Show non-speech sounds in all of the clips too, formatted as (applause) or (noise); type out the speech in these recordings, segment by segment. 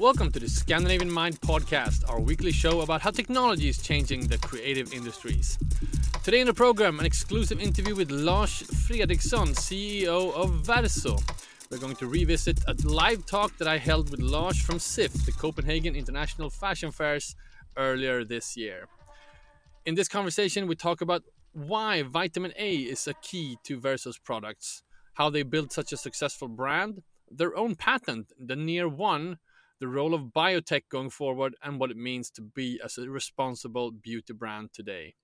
Welcome to the Scandinavian Mind podcast, our weekly show about how technology is changing the creative industries. Today in the program, an exclusive interview with Lars Fredriksson, CEO of Verso. We're going to revisit a live talk that I held with Lars from CIFF, the Copenhagen International Fashion Fairs, earlier this year. In this conversation, we talk about why vitamin A is a key to Verso's products, how they build such a successful brand, their own patent, the Near One, the role of biotech going forward, and what it means to be as a responsible beauty brand today.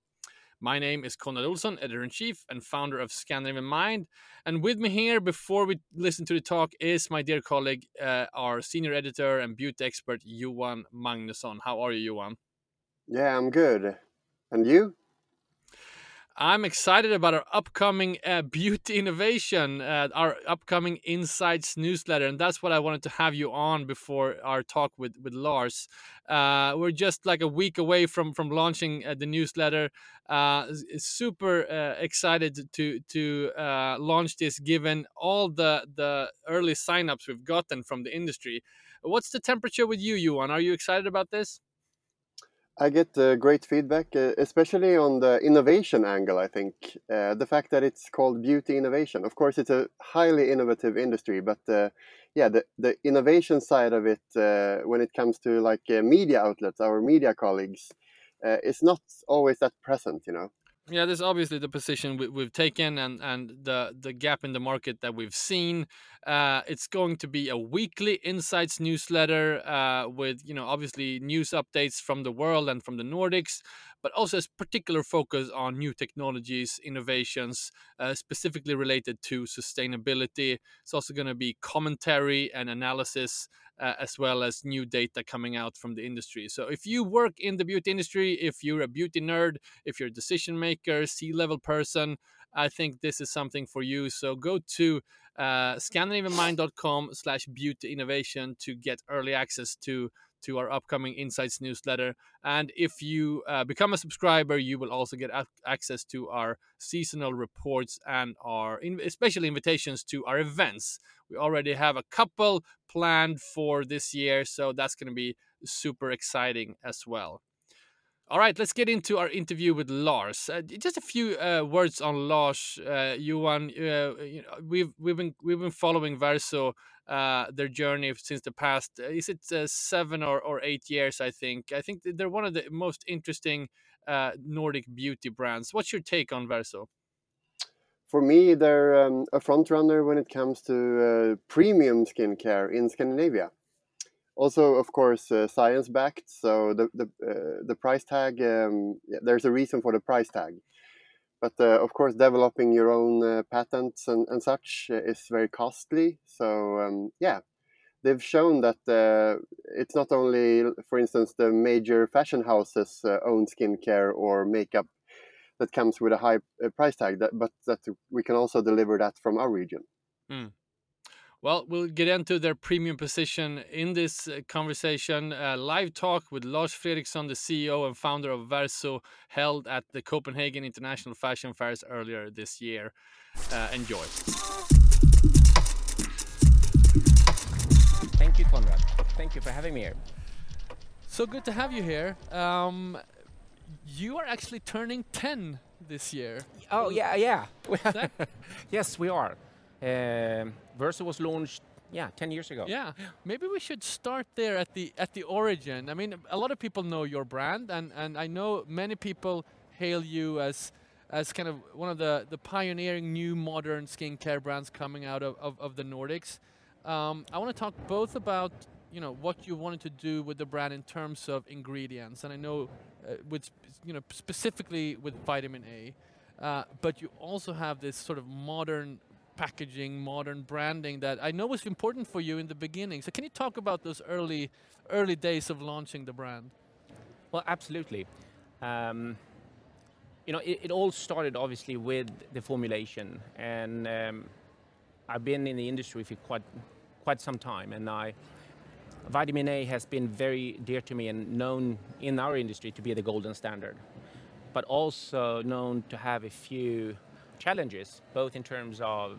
My name is Konrad Olsson, editor in chief and founder of Scandinavian Mind. And with me here, before we listen to the talk, is my dear colleague, uh, our senior editor and beauty expert, Johan Magnusson. How are you, Johan? Yeah, I'm good. And you? I'm excited about our upcoming uh, (laughs) beauty innovation, uh, our upcoming Insights newsletter, and that's what I wanted to have you on before our talk with with Lars. Uh, we're just like a week away from from launching uh, the newsletter. Uh, super uh, excited to to launch this, given all the the early signups we've gotten from the industry. What's the temperature with you, Johan? Are you excited about this? I get uh, great feedback, uh, especially on the innovation angle. I think uh, the fact that it's called beauty innovation. Of course, it's a highly innovative industry, but uh, yeah, the the innovation side of it, uh, when it comes to like uh, media outlets, our media colleagues, is not always that present. You know. Yeah, this is obviously the position we, have taken and, and the, the gap in the market that we've seen. Uh, it's going to be a weekly insights newsletter uh, with, you know, obviously news updates from the world and from the Nordics, but also a particular focus on new technologies, innovations, uh, specifically related to sustainability. It's also going to be commentary and analysis uh, as well as new data coming out from the industry. So, if you work in the beauty industry, if you're a beauty nerd, if you're a decision maker, C level person, I think this is something for you. So, go to uh, scandinavianmind.com slash beauty innovation to get early access to to our upcoming Insights newsletter. And if you uh, become a subscriber, you will also get access to our seasonal reports and our in- especially invitations to our events. We already have a couple planned for this year, so that's going to be super exciting as well. All right, let's get into our interview with Lars. Uh, just a few uh, words on Lars, uh, Johan. Uh, you know, we've we've been we've been following Verso uh, their journey since the past. Uh, is it uh, seven or, or eight years? I think. I think they're one of the most interesting Nordic beauty brands. What's your take on Verso? For me, they're um, a front runner when it comes to premium skincare in Scandinavia also of course uh, science backed so the the, uh, the price tag um, yeah, there's a reason for the price tag. But uh, of course developing your own uh, patents and, and such uh, is very costly. So um, yeah they've shown that uh, it's not only for instance the major fashion houses own skincare or makeup that comes with a high price tag that, but that we can also deliver that from our region. Mm. Well, we'll get into their premium position in this uh, conversation. Uh, live talk with Lars Fredriksson, the CEO and founder of Verso, held at the Copenhagen International Fashion Fairs earlier this year. Uh, enjoy. Thank you, Konrad. Thank you for having me here. So good to have you here. Um, you are actually turning 10 this year. Oh, yeah, yeah. (laughs) yes, we are. Um, Verso was launched yeah 10 years ago. Yeah maybe we should start there at the at the origin. I mean a lot of people know your brand and and i know many people hail you as as kind of one of the the pioneering new modern skincare brands coming out of of, of the nordics. Um, i want to talk both about you know what you wanted to do with the brand in terms of ingredients and i know uh, with you know specifically with vitamin a uh, but you also have this sort of modern packaging, modern branding that I know was important for you in the beginning. So can you talk about those early early days of launching the brand? Well, absolutely. Um, you know, it, it, all started obviously with the formulation, and um, I've been in the industry for quite quite some time, and I vitamin A has been very dear to me and known in our industry to be the golden standard, but also known to have a few challenges, both in terms of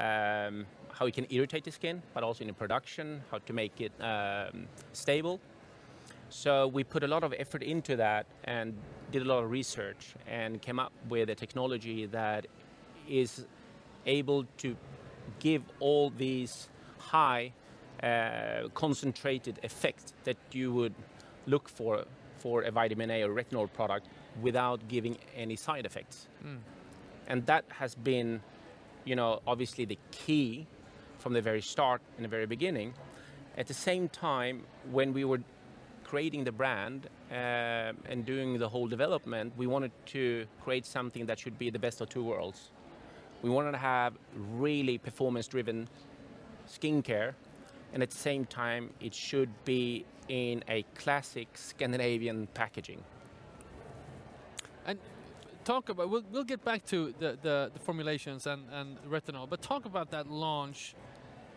um, how we can irritate the skin, but also in the production, how to make it um, stable. So we put a lot of effort into that and did a lot of research and came up with a technology that is able to give all these high uh, concentrated effects that you would look for for a vitamin A or retinol product without giving any side effects. Mm. And that has been, you know, obviously the key from the very start in the very beginning. At the same time, when we were creating the brand uh, and doing the whole development, we wanted to create something that should be the best of two worlds. We wanted to have really performance driven skincare, and at the same time, it should be in a classic Scandinavian packaging. Talk about, we'll, we'll get back to the, the, the formulations and, and retinol, but talk about that launch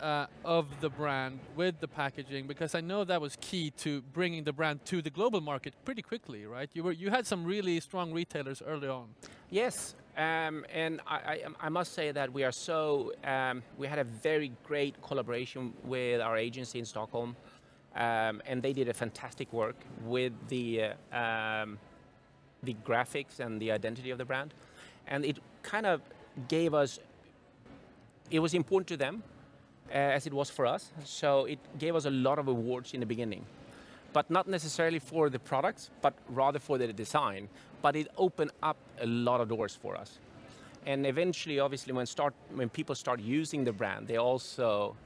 uh, of the brand with the packaging because I know that was key to bringing the brand to the global market pretty quickly, right? You were you had some really strong retailers early on. Yes, um, and I, I, I, must say that we are so um, we had a very great collaboration with our agency in Stockholm, um, and they did a fantastic work with the uh, um, the graphics and the identity of the brand, and it kind of gave us. It was important to them uh, as it was for us. So it gave us a lot of awards in the beginning, but not necessarily for the products, but rather for the design. But it opened up a lot of doors for us. And eventually, obviously, when start when people start using the brand, they also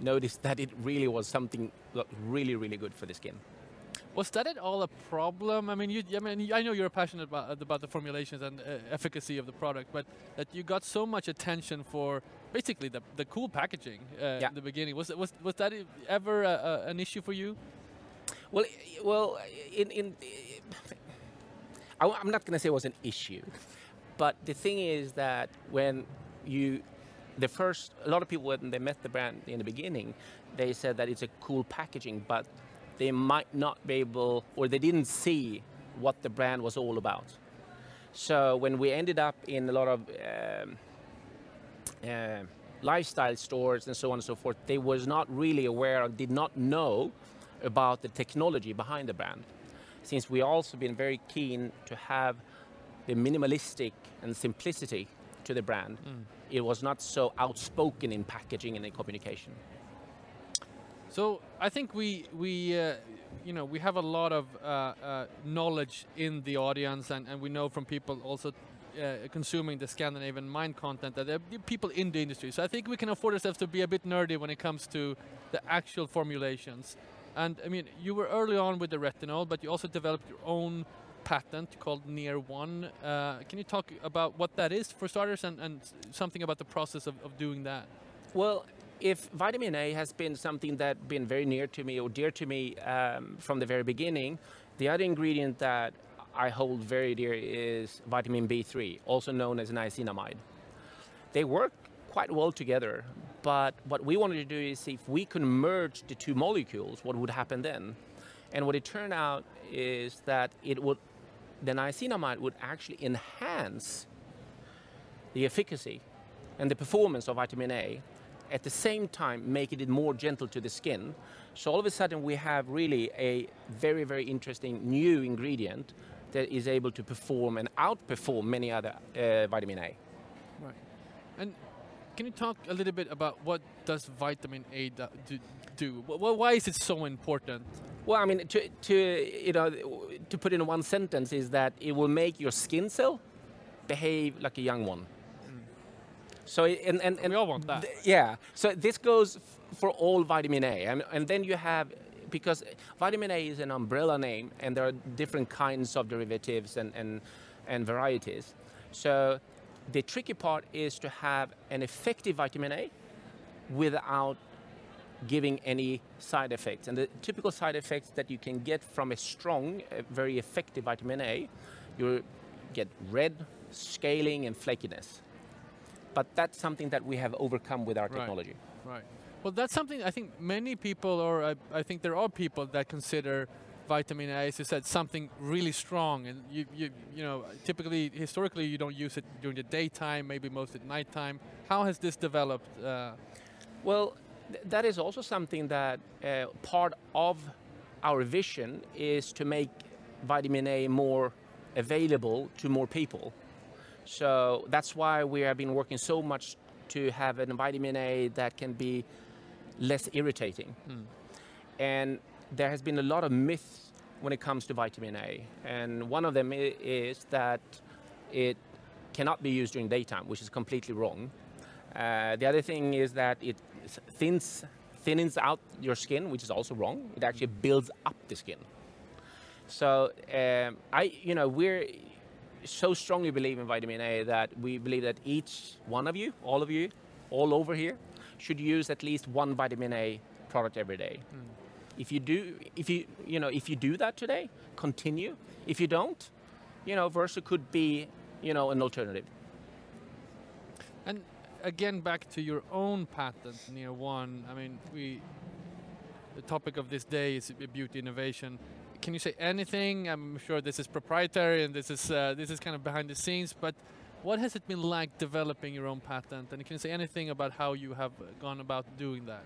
noticed (laughs) that it really was something really, really good for the skin. Was that at all a problem? I mean, you, I mean, I know you're passionate about, about the formulations and uh, efficacy of the product, but that you got so much attention for basically the, the cool packaging uh, yeah. in the beginning. Was was was that ever a, a, an issue for you? Well, well, in in, I'm not going to say it was an issue, but the thing is that when you the first a lot of people when they met the brand in the beginning, they said that it's a cool packaging, but they might not be able, or they didn't see what the brand was all about. So when we ended up in a lot of um, uh, lifestyle stores and so on and so forth, they was not really aware or did not know about the technology behind the brand. Since we also been very keen to have the minimalistic and simplicity to the brand, mm. it was not so outspoken in packaging and in communication. So I think we we uh, you know we have a lot of uh, uh, knowledge in the audience, and, and we know from people also. Uh, consuming the Scandinavian mind content that there are people in the industry. So I think we can afford ourselves to be a bit nerdy when it comes to the actual formulations. And I mean, you were early on with the retinol, but you also developed your own patent called Near One. Uh, can you talk about what that is for starters and, and something about the process of, of doing that? Well, if vitamin A has been something that been very near to me or dear to me um, from the very beginning, the other ingredient that I hold very dear is vitamin B3, also known as niacinamide. They work quite well together, but what we wanted to do is see if we could merge the two molecules, what would happen then? And what it turned out is that it would, the niacinamide would actually enhance the efficacy and the performance of vitamin A at the same time making it more gentle to the skin. So all of a sudden we have really a very, very interesting new ingredient that is able to perform and outperform many other uh, vitamin A. Right. And can you talk a little bit about what does vitamin A do? Why is it so important? Well, I mean, to, to, you know, to put in one sentence is that it will make your skin cell behave like a young one. So and, and, and we all want that. Th- yeah. So this goes f- for all vitamin A, and, and then you have because vitamin A is an umbrella name, and there are different kinds of derivatives and and, and varieties. So the tricky part is to have an effective vitamin A without giving any side effects. And the typical side effects that you can get from a strong, very effective vitamin A, you get red, scaling, and flakiness but that's something that we have overcome with our right. technology. Right. Well, that's something I think many people, or I, I, think there are people that consider vitamin A, as you said, something really strong, and you, you, you know, typically, historically, you don't use it during the daytime, maybe most at nighttime. How has this developed? Uh, well, th that is also something that uh, part of our vision is to make vitamin A more available to more people. So that's why we have been working so much to have a vitamin A that can be less irritating. Mm. And there has been a lot of myths when it comes to vitamin A. And one of them is that it cannot be used during daytime, which is completely wrong. Uh, the other thing is that it thins, thins out your skin, which is also wrong. It actually builds up the skin. So um, I, you know, we're so strongly believe in vitamin A that we believe that each one of you, all of you, all over here, should use at least one vitamin A product every day. Mm. If you do, if you, you know, if you do that today, continue. If you don't, you know, Verso could be, you know, an alternative. And again, back to your own patent, near one. I mean, we. The topic of this day is beauty innovation can you say anything? I'm sure this is proprietary and this is uh, this is kind of behind the scenes, but what has it been like developing your own patent? And can you say anything about how you have gone about doing that?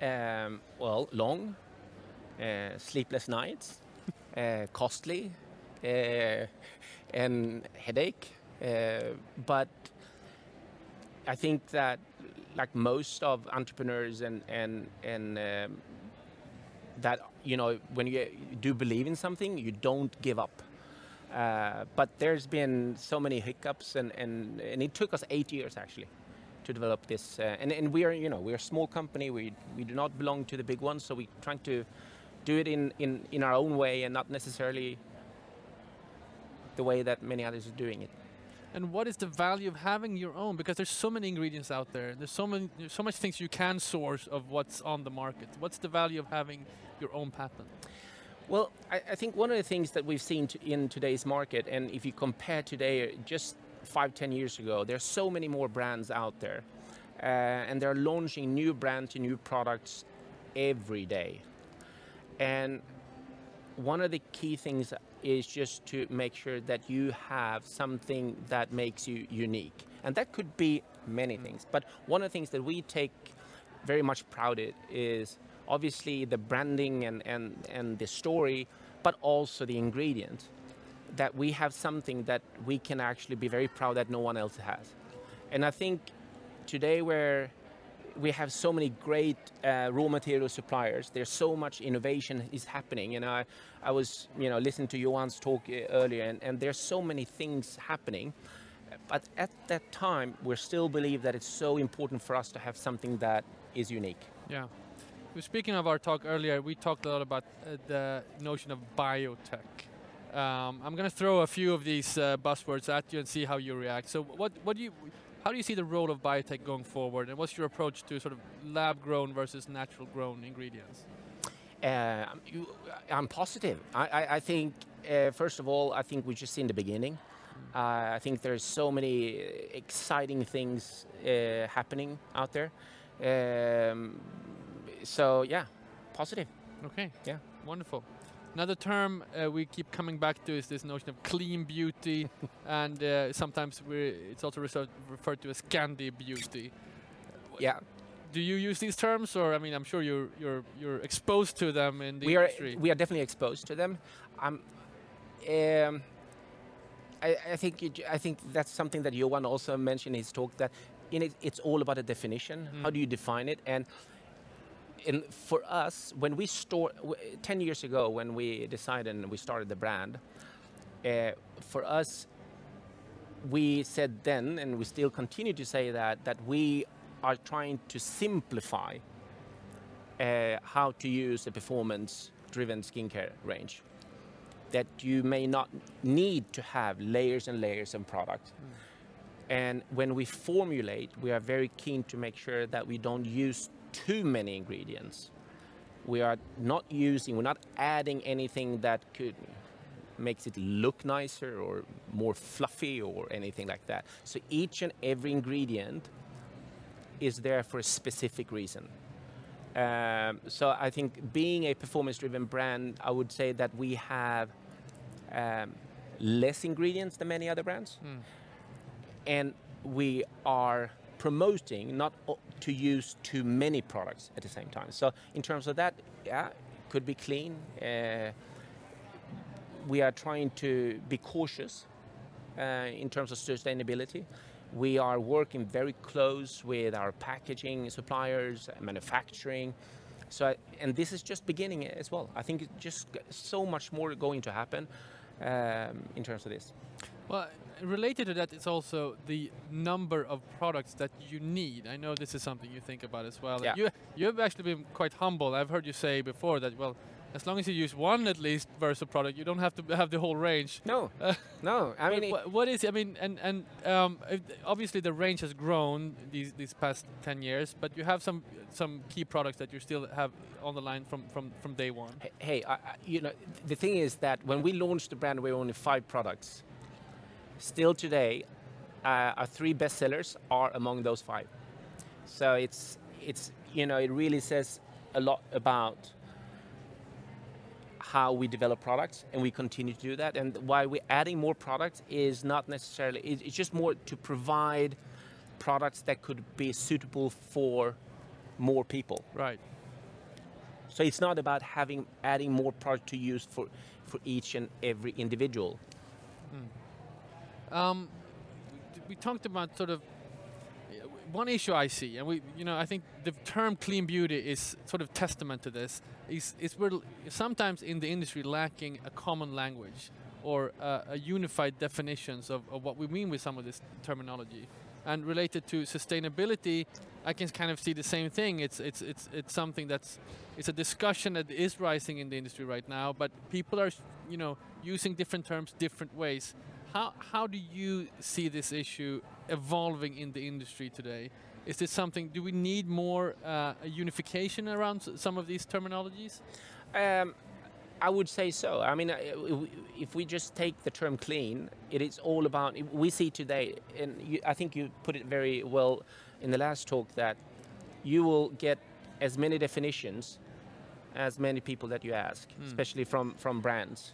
Um, well, long, uh, sleepless nights, uh, costly, uh, and headache. Uh, but I think that, like most of entrepreneurs and and and um, that you know when you do believe in something, you don't give up. Uh, but there's been so many hiccups, and, and, and it took us eight years actually to develop this. Uh, and, and we are you know we're a small company. We we do not belong to the big ones, so we're trying to do it in, in, in our own way and not necessarily the way that many others are doing it and what is the value of having your own? Because there's so many ingredients out there. There's so many there's so much things you can source of what's on the market. What's the value of having your own patent? Well i, I think one of the things that we've seen to in today's market and if you compare today just five ten years ago there's so many more brands out there uh, and they're launching new brands and new products every day. And one of the key things is just to make sure that you have something that makes you unique. And that could be many mm. things. But one of the things that we take very much proud in is obviously the branding and, and, and the story, but also the ingredient. That we have something that we can actually be very proud that no one else has. And I think today where we have so many great uh, raw material suppliers. There's so much innovation is happening, and I, I was, you know, listening to Johan's talk uh, earlier, and, and there's so many things happening. But at that time, we still believe that it's so important for us to have something that is unique. Yeah. Speaking of our talk earlier, we talked a lot about uh, the notion of biotech. Um, I'm going to throw a few of these uh, buzzwords at you and see how you react. So, what, what do you how do you see the role of biotech going forward, and what's your approach to sort of lab-grown versus natural-grown ingredients? Uh, I'm positive. I, I, I think, uh, first of all, I think we're just in the beginning. Uh, I think there's so many exciting things uh, happening out there. Um, so yeah, positive. Okay. Yeah. Wonderful. Another term uh, we keep coming back to is this notion of clean beauty, (laughs) and uh, sometimes it's also referred to as Scandi beauty. Yeah. Do you use these terms, or I mean, I'm sure you're you're you're exposed to them in the we industry. Are, we are definitely exposed to them. Um, um, I, I, think I think that's something that Johan also mentioned in his talk that in it, it's all about a definition. Mm. How do you define it? And and for us, when we store, 10 years ago, when we decided and we started the brand, uh, for us, we said then, and we still continue to say that, that we are trying to simplify uh, how to use a performance-driven skincare range. That you may not need to have layers and layers of product. Mm. And when we formulate, we are very keen to make sure that we don't use too many ingredients. We are not using, we're not adding anything that could makes it look nicer or more fluffy or anything like that. So each and every ingredient is there for a specific reason. Um, so I think being a performance-driven brand, I would say that we have um, less ingredients than many other brands, Mm. and we are promoting not to use too many products at the same time. So in terms of that, yeah, could be clean. Uh, we are trying to be cautious uh, in terms of sustainability. We are working very close with our packaging suppliers, manufacturing. So, and this is just beginning as well. I think just so much more going to happen um, in terms of this. Well, related to that, it's also the number of products that you need. I know this is something you think about as well. Yeah. You you have actually been quite humble. I've heard you say before that well, as long as you use one at least Verso product, you don't have to have the whole range. No, Uh, (laughs) no. I mean, it- wha- what is I mean, and and um, obviously the range has grown these these past ten years, but you have some some key products that you still have on the line from from from day one. Hey- I, you know, the thing is that when we launched the brand, we were only five products. Still today, uh, our three bestsellers are among those five. So it's it's you know it really says a lot about how we develop products, and we continue to do that. And why we're adding more products is not necessarily it's just more to provide products that could be suitable for more people. Right. So it's not about having adding more product to use for for each and every individual. Um, we, talked about sort of uh, one issue I see, and we, you know, I think the term clean beauty is sort of testament to this. Is is we're sometimes in the industry lacking a common language or uh, a unified definitions of, of what we mean with some of this terminology. And related to sustainability, I can kind of see the same thing. It's it's it's it's something that's it's a discussion that is rising in the industry right now, but people are, you know, using different terms different ways. How how do you see this issue evolving in the industry today? Is this something? Do we need more uh, unification around some of these terminologies? Um, I would say so. I mean, uh, if we just take the term clean, it is all about. We see today, and you, I think you put it very well in the last talk that you will get as many definitions as many people that you ask, especially from from brands.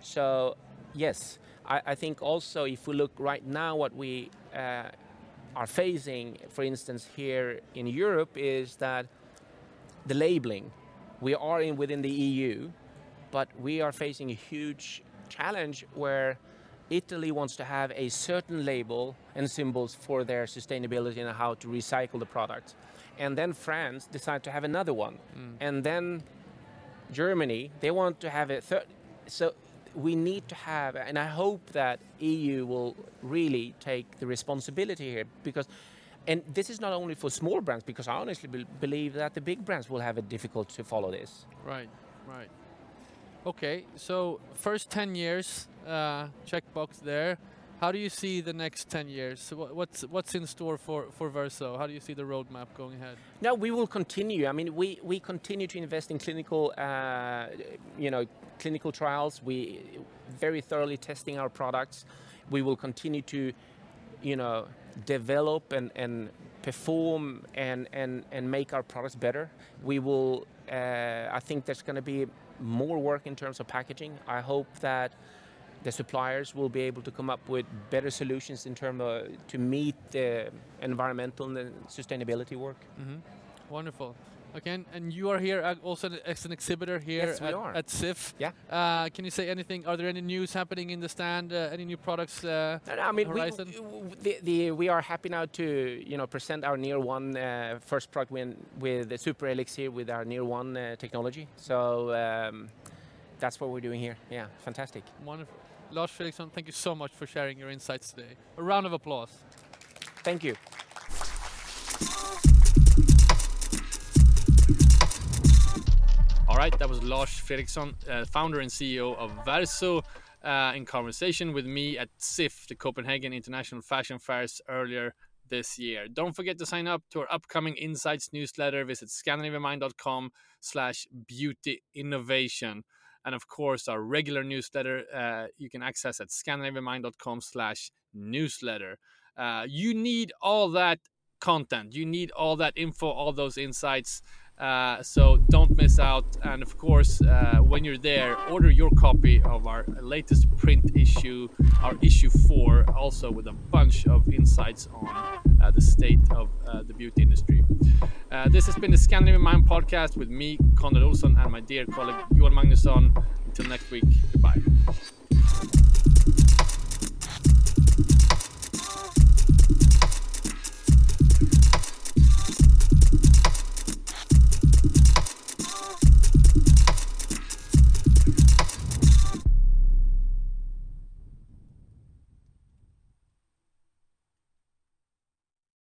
So yes, I, I think also if we look right now, what we uh, are facing, for instance, here in Europe, is that the labeling. We are in within the EU, but we are facing a huge challenge where Italy wants to have a certain label and symbols for their sustainability and how to recycle the product. And then France decide to have another one. And then Germany, they want to have a third. So we need to have, and I hope that EU will really take the responsibility here because, and this is not only for small brands because I honestly be- believe that the big brands will have it difficult to follow this. Right, right. Okay, so first 10 years, uh, checkbox there. How do you see the next 10 years? So What's, what's in store for, for Verso? How do you see the roadmap going ahead? No, we will continue. I mean, we, we continue to invest in clinical, uh, you know, clinical trials. We very thoroughly testing our products. We will continue to, you know, develop and, and perform and, and, and make our products better. We will. Uh, I think there's going to be more work in terms of packaging. I hope that the suppliers will be able to come up with better solutions in terms of to meet the environmental and sustainability work. Wonderful. Okay, and, you are here also as an exhibitor here Yes, we at, are. at CIFF. Yeah. Uh, can you say anything? Are there any news happening in the stand? Uh, any new products? Uh, No, no, I mean, we, Horizon? the, the, we are happy now to you know present our Near One uh, first product win with the Super Elixir with our Near One uh, technology. So um, that's what we're doing here. Yeah, fantastic. wonderful. Lars Fredriksson, thank you so much for sharing your insights today. A round of applause. Thank you. Right, that was Lars Fredriksson, uh, founder and CEO of Verso, uh, in conversation with me at CIFF, the Copenhagen International Fashion Fairs, earlier this year. Don't forget to sign up to our upcoming Insights newsletter. Visit scandinavianmind.com slash beauty innovation. And of course, our regular newsletter uh, you can access at scandinavianmind.com slash newsletter. Uh, you need all that content. You need all that info, all those insights. Uh, so don't miss out. And of course, uh, when you're there, order your copy of our latest print issue, our issue four, also with a bunch of insights on uh, the state of uh, the beauty industry. Uh, this has been the Scandinavian Mind podcast with me, Konrad Olsson, and my dear colleague Johan Magnusson. Until next week, goodbye.